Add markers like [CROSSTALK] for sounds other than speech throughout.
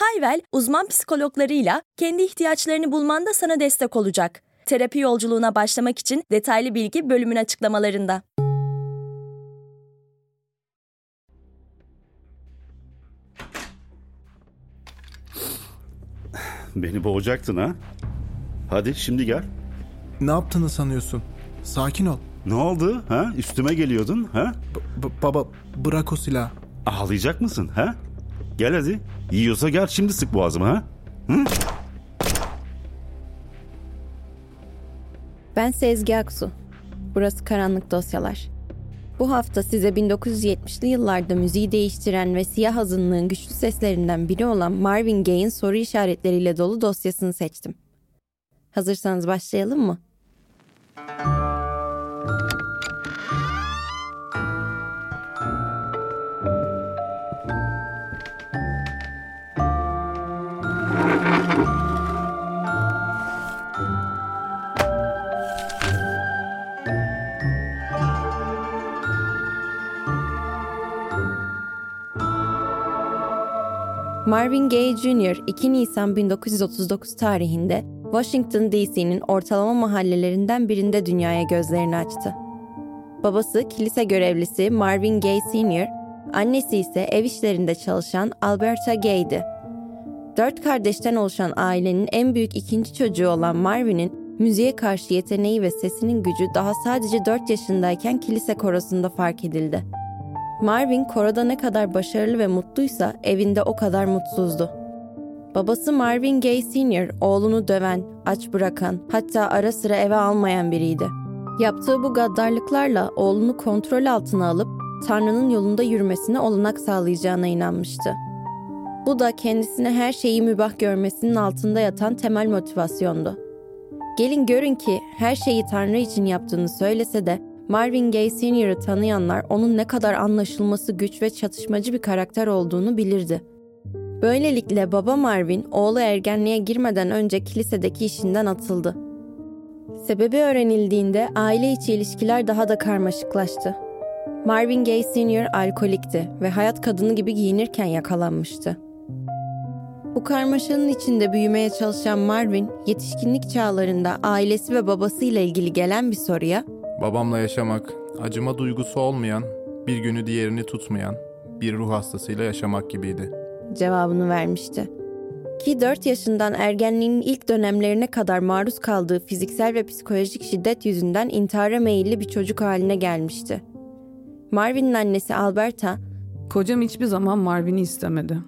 Hayvel, uzman psikologlarıyla kendi ihtiyaçlarını bulmanda sana destek olacak. Terapi yolculuğuna başlamak için detaylı bilgi bölümün açıklamalarında. Beni boğacaktın ha? Hadi şimdi gel. Ne yaptığını sanıyorsun? Sakin ol. Ne oldu ha? Üstüme geliyordun ha? B- baba bırak o silahı. Ağlayacak mısın ha? Gel hadi. Yiyorsa gel şimdi sık boğazımı ha? Hı? Ben Sezgi Aksu. Burası Karanlık Dosyalar. Bu hafta size 1970'li yıllarda müziği değiştiren ve siyah azınlığın güçlü seslerinden biri olan Marvin Gaye'in soru işaretleriyle dolu dosyasını seçtim. Hazırsanız başlayalım mı? Marvin Gaye Jr. 2 Nisan 1939 tarihinde Washington DC'nin ortalama mahallelerinden birinde dünyaya gözlerini açtı. Babası kilise görevlisi Marvin Gaye Sr., annesi ise ev işlerinde çalışan Alberta Gaye'di. Dört kardeşten oluşan ailenin en büyük ikinci çocuğu olan Marvin'in müziğe karşı yeteneği ve sesinin gücü daha sadece 4 yaşındayken kilise korosunda fark edildi. Marvin koroda ne kadar başarılı ve mutluysa evinde o kadar mutsuzdu. Babası Marvin Gaye Sr. oğlunu döven, aç bırakan, hatta ara sıra eve almayan biriydi. Yaptığı bu gaddarlıklarla oğlunu kontrol altına alıp Tanrı'nın yolunda yürümesine olanak sağlayacağına inanmıştı. Bu da kendisine her şeyi mübah görmesinin altında yatan temel motivasyondu. Gelin görün ki her şeyi Tanrı için yaptığını söylese de Marvin Gaye Sr.'ı tanıyanlar onun ne kadar anlaşılması güç ve çatışmacı bir karakter olduğunu bilirdi. Böylelikle baba Marvin oğlu ergenliğe girmeden önce kilisedeki işinden atıldı. Sebebi öğrenildiğinde aile içi ilişkiler daha da karmaşıklaştı. Marvin Gaye Sr. alkolikti ve hayat kadını gibi giyinirken yakalanmıştı. Bu karmaşanın içinde büyümeye çalışan Marvin, yetişkinlik çağlarında ailesi ve babasıyla ilgili gelen bir soruya Babamla yaşamak, acıma duygusu olmayan, bir günü diğerini tutmayan, bir ruh hastasıyla yaşamak gibiydi. cevabını vermişti. Ki 4 yaşından ergenliğinin ilk dönemlerine kadar maruz kaldığı fiziksel ve psikolojik şiddet yüzünden intihara meyilli bir çocuk haline gelmişti. Marvin'in annesi Alberta, Kocam hiçbir zaman Marvin'i istemedi.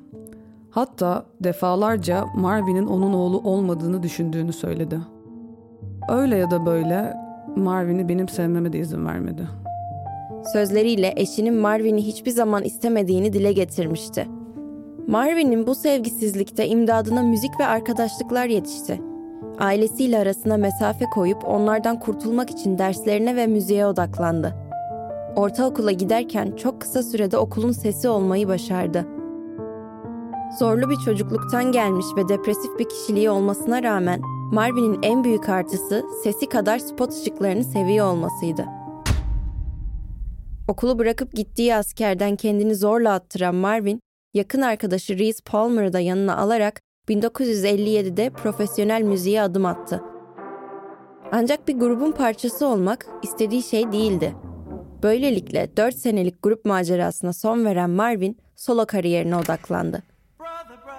Hatta defalarca Marvin'in onun oğlu olmadığını düşündüğünü söyledi. Öyle ya da böyle Marvin'i benim sevmeme de izin vermedi. sözleriyle eşinin Marvin'i hiçbir zaman istemediğini dile getirmişti. Marvin'in bu sevgisizlikte imdadına müzik ve arkadaşlıklar yetişti. Ailesiyle arasına mesafe koyup onlardan kurtulmak için derslerine ve müziğe odaklandı. Ortaokula giderken çok kısa sürede okulun sesi olmayı başardı. Zorlu bir çocukluktan gelmiş ve depresif bir kişiliği olmasına rağmen Marvin'in en büyük artısı sesi kadar spot ışıklarını seviyor olmasıydı. Okulu bırakıp gittiği askerden kendini zorla attıran Marvin, yakın arkadaşı Reese Palmer'ı da yanına alarak 1957'de profesyonel müziğe adım attı. Ancak bir grubun parçası olmak istediği şey değildi. Böylelikle 4 senelik grup macerasına son veren Marvin solo kariyerine odaklandı.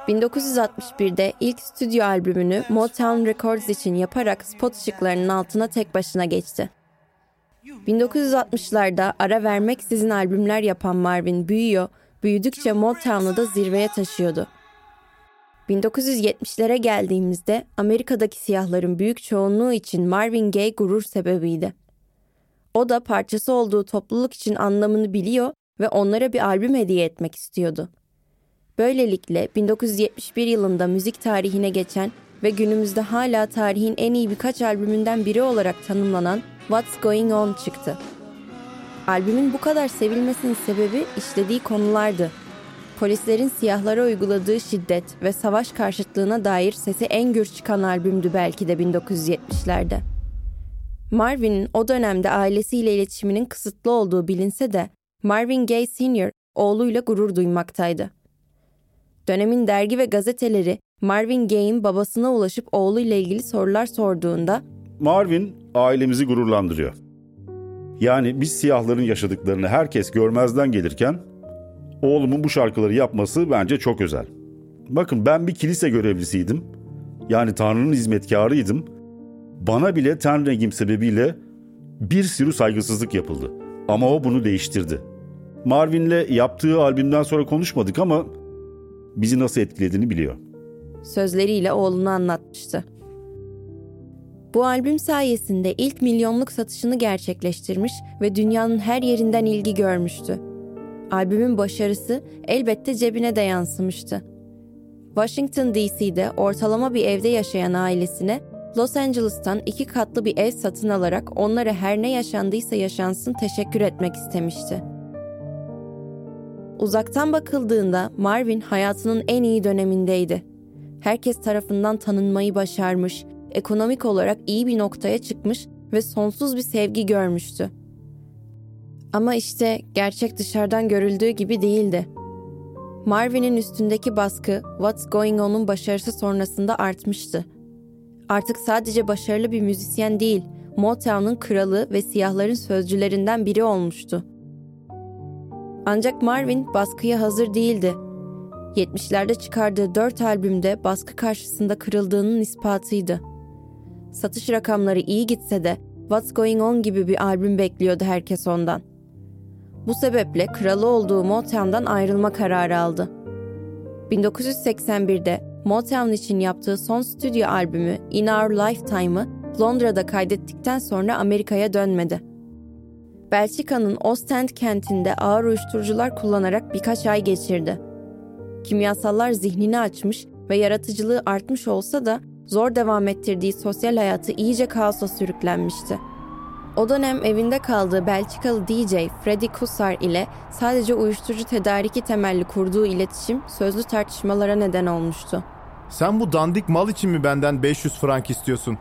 1961'de ilk stüdyo albümünü Motown Records için yaparak spot ışıklarının altına tek başına geçti. 1960'larda ara vermeksizin albümler yapan Marvin büyüyor, büyüdükçe Motown'u da zirveye taşıyordu. 1970'lere geldiğimizde Amerika'daki siyahların büyük çoğunluğu için Marvin Gaye gurur sebebiydi. O da parçası olduğu topluluk için anlamını biliyor ve onlara bir albüm hediye etmek istiyordu. Böylelikle 1971 yılında müzik tarihine geçen ve günümüzde hala tarihin en iyi birkaç albümünden biri olarak tanımlanan What's Going On çıktı. Albümün bu kadar sevilmesinin sebebi işlediği konulardı. Polislerin siyahlara uyguladığı şiddet ve savaş karşıtlığına dair sesi en gür çıkan albümdü belki de 1970'lerde. Marvin'in o dönemde ailesiyle iletişiminin kısıtlı olduğu bilinse de Marvin Gaye Sr. oğluyla gurur duymaktaydı. Dönemin dergi ve gazeteleri Marvin Gaye'in babasına ulaşıp oğluyla ilgili sorular sorduğunda Marvin ailemizi gururlandırıyor. Yani biz siyahların yaşadıklarını herkes görmezden gelirken oğlumun bu şarkıları yapması bence çok özel. Bakın ben bir kilise görevlisiydim. Yani Tanrı'nın hizmetkarıydım. Bana bile ten rengim sebebiyle bir sürü saygısızlık yapıldı. Ama o bunu değiştirdi. Marvin'le yaptığı albümden sonra konuşmadık ama bizi nasıl etkilediğini biliyor. Sözleriyle oğlunu anlatmıştı. Bu albüm sayesinde ilk milyonluk satışını gerçekleştirmiş ve dünyanın her yerinden ilgi görmüştü. Albümün başarısı elbette cebine de yansımıştı. Washington DC'de ortalama bir evde yaşayan ailesine Los Angeles'tan iki katlı bir ev satın alarak onlara her ne yaşandıysa yaşansın teşekkür etmek istemişti. Uzaktan bakıldığında Marvin hayatının en iyi dönemindeydi. Herkes tarafından tanınmayı başarmış, ekonomik olarak iyi bir noktaya çıkmış ve sonsuz bir sevgi görmüştü. Ama işte gerçek dışarıdan görüldüğü gibi değildi. Marvin'in üstündeki baskı What's Going On'un başarısı sonrasında artmıştı. Artık sadece başarılı bir müzisyen değil, Motown'un kralı ve siyahların sözcülerinden biri olmuştu. Ancak Marvin baskıya hazır değildi. 70'lerde çıkardığı 4 albümde baskı karşısında kırıldığının ispatıydı. Satış rakamları iyi gitse de What's Going On gibi bir albüm bekliyordu herkes ondan. Bu sebeple kralı olduğu Motown'dan ayrılma kararı aldı. 1981'de Motown için yaptığı son stüdyo albümü In Our Lifetime'ı Londra'da kaydettikten sonra Amerika'ya dönmedi. Belçika'nın Ostend kentinde ağır uyuşturucular kullanarak birkaç ay geçirdi. Kimyasallar zihnini açmış ve yaratıcılığı artmış olsa da zor devam ettirdiği sosyal hayatı iyice kaosa sürüklenmişti. O dönem evinde kaldığı Belçikalı DJ Freddie Kussar ile sadece uyuşturucu tedariki temelli kurduğu iletişim sözlü tartışmalara neden olmuştu. Sen bu dandik mal için mi benden 500 frank istiyorsun?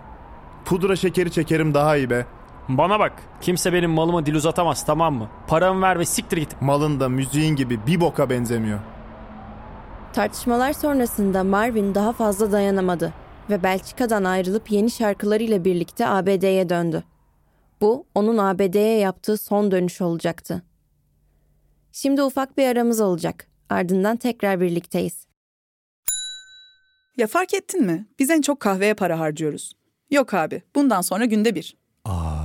Pudra şekeri çekerim daha iyi be. Bana bak. Kimse benim malıma dil uzatamaz tamam mı? Paramı ver ve siktir git. Malın da müziğin gibi bir boka benzemiyor. Tartışmalar sonrasında Marvin daha fazla dayanamadı ve Belçika'dan ayrılıp yeni şarkılarıyla birlikte ABD'ye döndü. Bu onun ABD'ye yaptığı son dönüş olacaktı. Şimdi ufak bir aramız olacak. Ardından tekrar birlikteyiz. Ya fark ettin mi? Biz en çok kahveye para harcıyoruz. Yok abi, bundan sonra günde bir.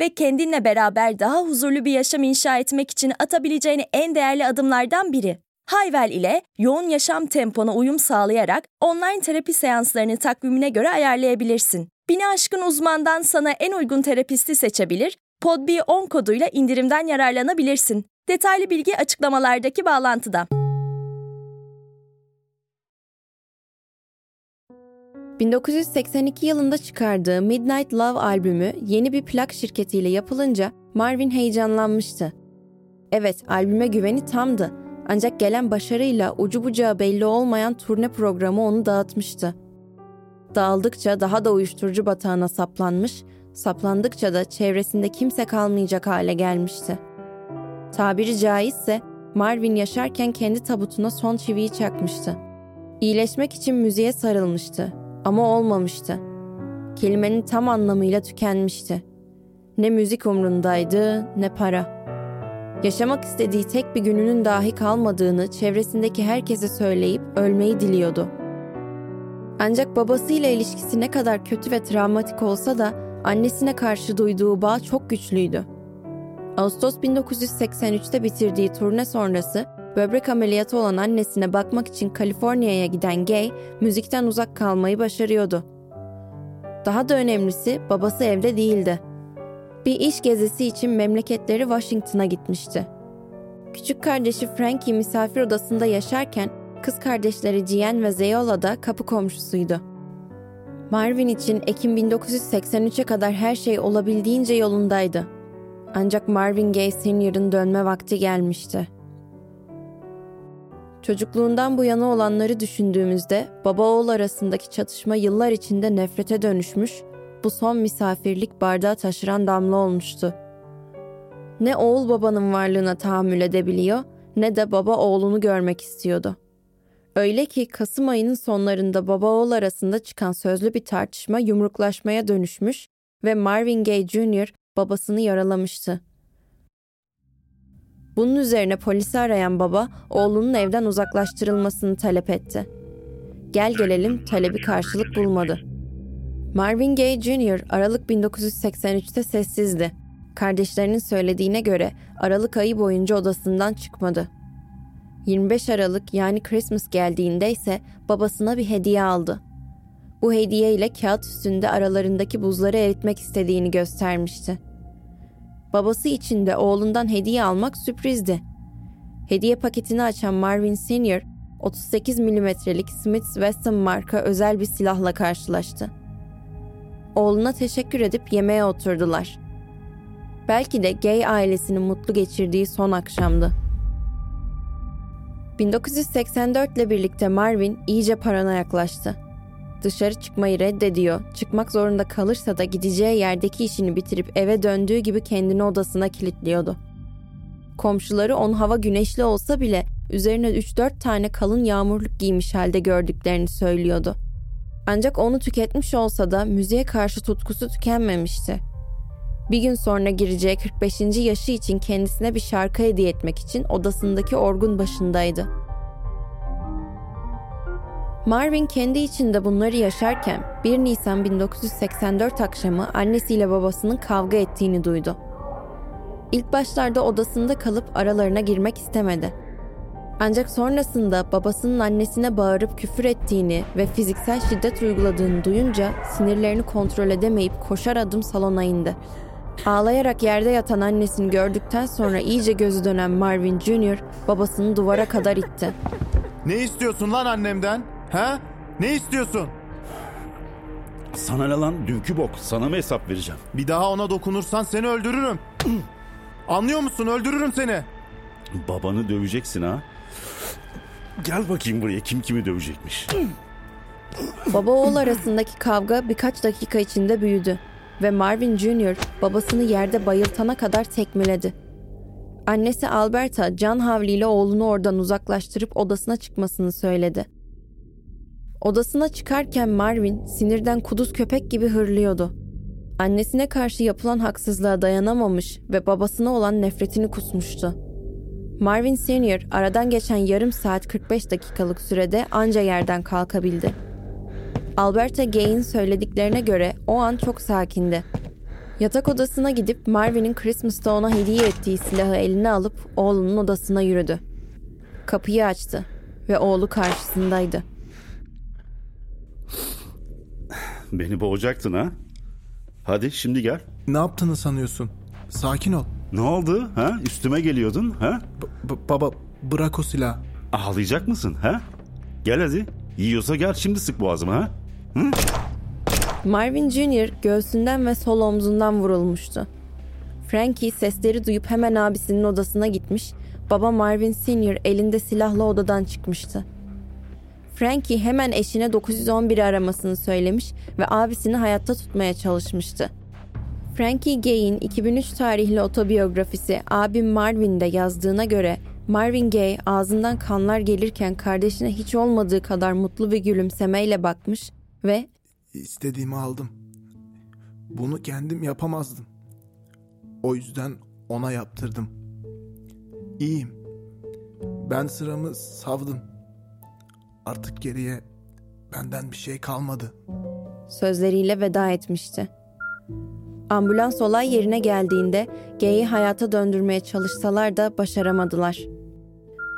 ve kendinle beraber daha huzurlu bir yaşam inşa etmek için atabileceğin en değerli adımlardan biri. Hayvel ile yoğun yaşam tempona uyum sağlayarak online terapi seanslarını takvimine göre ayarlayabilirsin. Bini aşkın uzmandan sana en uygun terapisti seçebilir, PodB10 koduyla indirimden yararlanabilirsin. Detaylı bilgi açıklamalardaki bağlantıda. 1982 yılında çıkardığı Midnight Love albümü yeni bir plak şirketiyle yapılınca Marvin heyecanlanmıştı. Evet, albüme güveni tamdı. Ancak gelen başarıyla ucu bucağı belli olmayan turne programı onu dağıtmıştı. Dağıldıkça daha da uyuşturucu batağına saplanmış, saplandıkça da çevresinde kimse kalmayacak hale gelmişti. Tabiri caizse Marvin yaşarken kendi tabutuna son çiviyi çakmıştı. İyileşmek için müziğe sarılmıştı ama olmamıştı. Kelimenin tam anlamıyla tükenmişti. Ne müzik umrundaydı ne para. Yaşamak istediği tek bir gününün dahi kalmadığını çevresindeki herkese söyleyip ölmeyi diliyordu. Ancak babasıyla ilişkisi ne kadar kötü ve travmatik olsa da annesine karşı duyduğu bağ çok güçlüydü. Ağustos 1983'te bitirdiği turne sonrası böbrek ameliyatı olan annesine bakmak için Kaliforniya'ya giden Gay, müzikten uzak kalmayı başarıyordu. Daha da önemlisi babası evde değildi. Bir iş gezisi için memleketleri Washington'a gitmişti. Küçük kardeşi Frankie misafir odasında yaşarken kız kardeşleri Gian ve Zeyola da kapı komşusuydu. Marvin için Ekim 1983'e kadar her şey olabildiğince yolundaydı. Ancak Marvin Gaye Sr.'ın dönme vakti gelmişti. Çocukluğundan bu yana olanları düşündüğümüzde baba oğul arasındaki çatışma yıllar içinde nefrete dönüşmüş, bu son misafirlik bardağı taşıran damla olmuştu. Ne oğul babanın varlığına tahammül edebiliyor ne de baba oğlunu görmek istiyordu. Öyle ki Kasım ayının sonlarında baba oğul arasında çıkan sözlü bir tartışma yumruklaşmaya dönüşmüş ve Marvin Gaye Jr. babasını yaralamıştı. Bunun üzerine polisi arayan baba oğlunun evden uzaklaştırılmasını talep etti. Gel gelelim talebi karşılık bulmadı. Marvin Gaye Jr. Aralık 1983'te sessizdi. Kardeşlerinin söylediğine göre Aralık ayı boyunca odasından çıkmadı. 25 Aralık yani Christmas geldiğinde ise babasına bir hediye aldı. Bu hediye ile kağıt üstünde aralarındaki buzları eritmek istediğini göstermişti. Babası için de oğlundan hediye almak sürprizdi. Hediye paketini açan Marvin Sr. 38 milimetrelik Smith Wesson marka özel bir silahla karşılaştı. Oğluna teşekkür edip yemeğe oturdular. Belki de Gay ailesinin mutlu geçirdiği son akşamdı. 1984 ile birlikte Marvin iyice parana yaklaştı. Dışarı çıkmayı reddediyor, çıkmak zorunda kalırsa da gideceği yerdeki işini bitirip eve döndüğü gibi kendini odasına kilitliyordu. Komşuları onu hava güneşli olsa bile üzerine 3-4 tane kalın yağmurluk giymiş halde gördüklerini söylüyordu. Ancak onu tüketmiş olsa da müziğe karşı tutkusu tükenmemişti. Bir gün sonra gireceği 45. yaşı için kendisine bir şarkı hediye etmek için odasındaki orgun başındaydı. Marvin kendi içinde bunları yaşarken 1 Nisan 1984 akşamı annesiyle babasının kavga ettiğini duydu. İlk başlarda odasında kalıp aralarına girmek istemedi. Ancak sonrasında babasının annesine bağırıp küfür ettiğini ve fiziksel şiddet uyguladığını duyunca sinirlerini kontrol edemeyip koşar adım salona indi. Ağlayarak yerde yatan annesini gördükten sonra iyice gözü dönen Marvin Jr. babasını duvara kadar itti. Ne istiyorsun lan annemden? He? Ne istiyorsun? Sana ne lan dünkü bok? Sana mı hesap vereceğim? Bir daha ona dokunursan seni öldürürüm. [CLEARS THROAT] Anlıyor musun? Öldürürüm seni. Babanı döveceksin ha. Gel bakayım buraya kim kimi dövecekmiş. Baba oğul arasındaki kavga birkaç dakika içinde büyüdü ve Marvin Jr. babasını yerde bayıltana kadar tekmeledi. Annesi Alberta can havliyle oğlunu oradan uzaklaştırıp odasına çıkmasını söyledi. Odasına çıkarken Marvin sinirden kuduz köpek gibi hırlıyordu. Annesine karşı yapılan haksızlığa dayanamamış ve babasına olan nefretini kusmuştu. Marvin Senior aradan geçen yarım saat 45 dakikalık sürede anca yerden kalkabildi. Alberta Gay'in söylediklerine göre o an çok sakindi. Yatak odasına gidip Marvin'in Christmas'ta ona hediye ettiği silahı eline alıp oğlunun odasına yürüdü. Kapıyı açtı ve oğlu karşısındaydı. Beni boğacaktın ha? Hadi şimdi gel. Ne yaptığını sanıyorsun? Sakin ol. Ne oldu ha? Üstüme geliyordun ha? B- baba bırak o silahı. Ağlayacak mısın ha? Gel hadi. Yiyorsa gel şimdi sık boğazıma ha? Marvin Jr. göğsünden ve sol omzundan vurulmuştu. Frankie sesleri duyup hemen abisinin odasına gitmiş, baba Marvin Sr. elinde silahla odadan çıkmıştı. Frankie hemen eşine 911 aramasını söylemiş ve abisini hayatta tutmaya çalışmıştı. Frankie Gay'in 2003 tarihli otobiyografisi Abim Marvin'de yazdığına göre Marvin Gaye ağzından kanlar gelirken kardeşine hiç olmadığı kadar mutlu bir gülümsemeyle bakmış ve İstediğimi aldım. Bunu kendim yapamazdım. O yüzden ona yaptırdım. İyiyim. Ben sıramı savdım. Artık geriye benden bir şey kalmadı. Sözleriyle veda etmişti. Ambulans olay yerine geldiğinde Gay'i hayata döndürmeye çalışsalar da başaramadılar.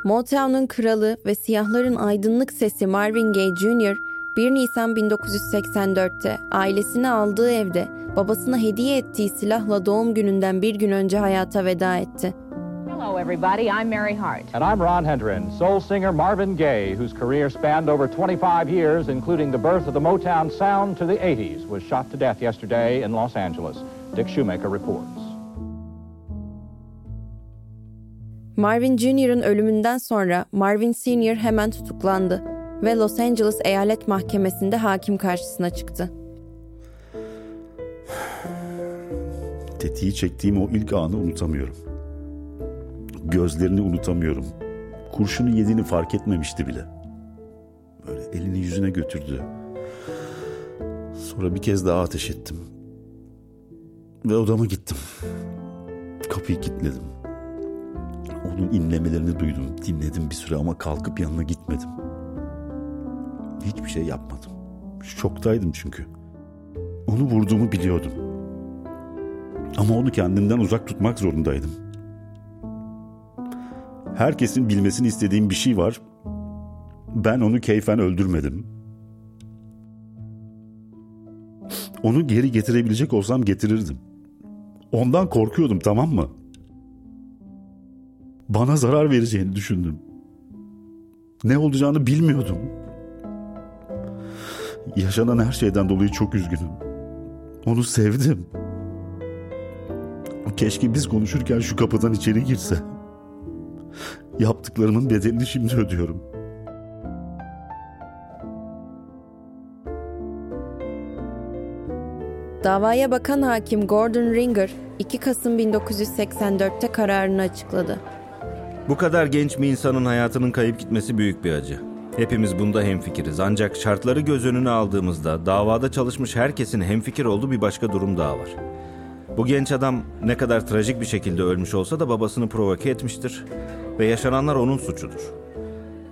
Motown'un kralı ve siyahların aydınlık sesi Marvin Gaye Jr. 1 Nisan 1984'te ailesini aldığı evde babasına hediye ettiği silahla doğum gününden bir gün önce hayata veda etti. Hello, everybody. I'm Mary Hart. And I'm Ron Hendren. Soul singer Marvin Gaye, whose career spanned over 25 years, including the birth of the Motown sound to the 80s, was shot to death yesterday in Los Angeles. Dick Shoemaker reports. Marvin Jr.'ın ölümünden sonra Marvin Sr. hemen tutuklandı ve Los Angeles Eyalet Mahkemesi'nde hakim karşısına çıktı. Tetiği çektiğim o ilk anı unutamıyorum. Gözlerini unutamıyorum. Kurşunu yediğini fark etmemişti bile. Böyle elini yüzüne götürdü. Sonra bir kez daha ateş ettim. Ve odama gittim. Kapıyı kilitledim. Onun inlemelerini duydum, dinledim bir süre ama kalkıp yanına gitmedim. Hiçbir şey yapmadım. Şoktaydım çünkü. Onu vurduğumu biliyordum. Ama onu kendimden uzak tutmak zorundaydım. Herkesin bilmesini istediğim bir şey var. Ben onu keyfen öldürmedim. Onu geri getirebilecek olsam getirirdim. Ondan korkuyordum tamam mı? Bana zarar vereceğini düşündüm. Ne olacağını bilmiyordum. Yaşanan her şeyden dolayı çok üzgünüm. Onu sevdim. Keşke biz konuşurken şu kapıdan içeri girse. Yaptıklarımın bedelini şimdi ödüyorum. Davaya bakan hakim Gordon Ringer 2 Kasım 1984'te kararını açıkladı. Bu kadar genç bir insanın hayatının kayıp gitmesi büyük bir acı. Hepimiz bunda hemfikiriz. Ancak şartları göz önüne aldığımızda davada çalışmış herkesin hemfikir olduğu bir başka durum daha var. Bu genç adam ne kadar trajik bir şekilde ölmüş olsa da babasını provoke etmiştir ve yaşananlar onun suçudur.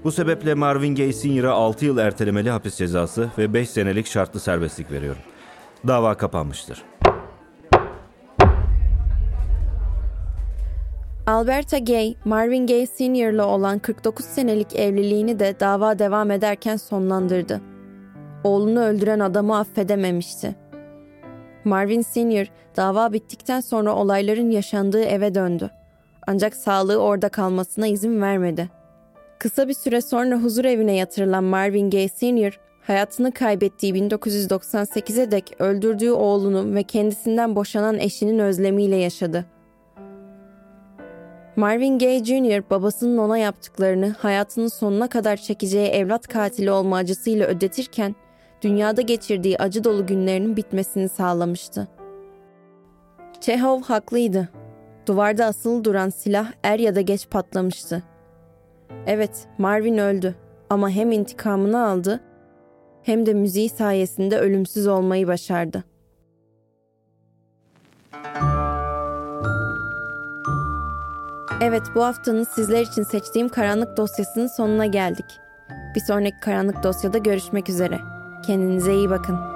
Bu sebeple Marvin Gaye Sr.'a 6 yıl ertelemeli hapis cezası ve 5 senelik şartlı serbestlik veriyorum. Dava kapanmıştır. Alberta Gay, Marvin Gaye Sr. ile olan 49 senelik evliliğini de dava devam ederken sonlandırdı. Oğlunu öldüren adamı affedememişti. Marvin Sr. dava bittikten sonra olayların yaşandığı eve döndü. Ancak sağlığı orada kalmasına izin vermedi. Kısa bir süre sonra huzur evine yatırılan Marvin Gaye Sr. hayatını kaybettiği 1998'e dek öldürdüğü oğlunu ve kendisinden boşanan eşinin özlemiyle yaşadı. Marvin Gaye Jr. babasının ona yaptıklarını hayatının sonuna kadar çekeceği evlat katili olma acısıyla ödetirken, dünyada geçirdiği acı dolu günlerinin bitmesini sağlamıştı. Çehov haklıydı. Duvarda asılı duran silah er ya da geç patlamıştı. Evet, Marvin öldü ama hem intikamını aldı hem de müziği sayesinde ölümsüz olmayı başardı. Evet, bu haftanın sizler için seçtiğim karanlık dosyasının sonuna geldik. Bir sonraki karanlık dosyada görüşmek üzere. Kendinize iyi bakın.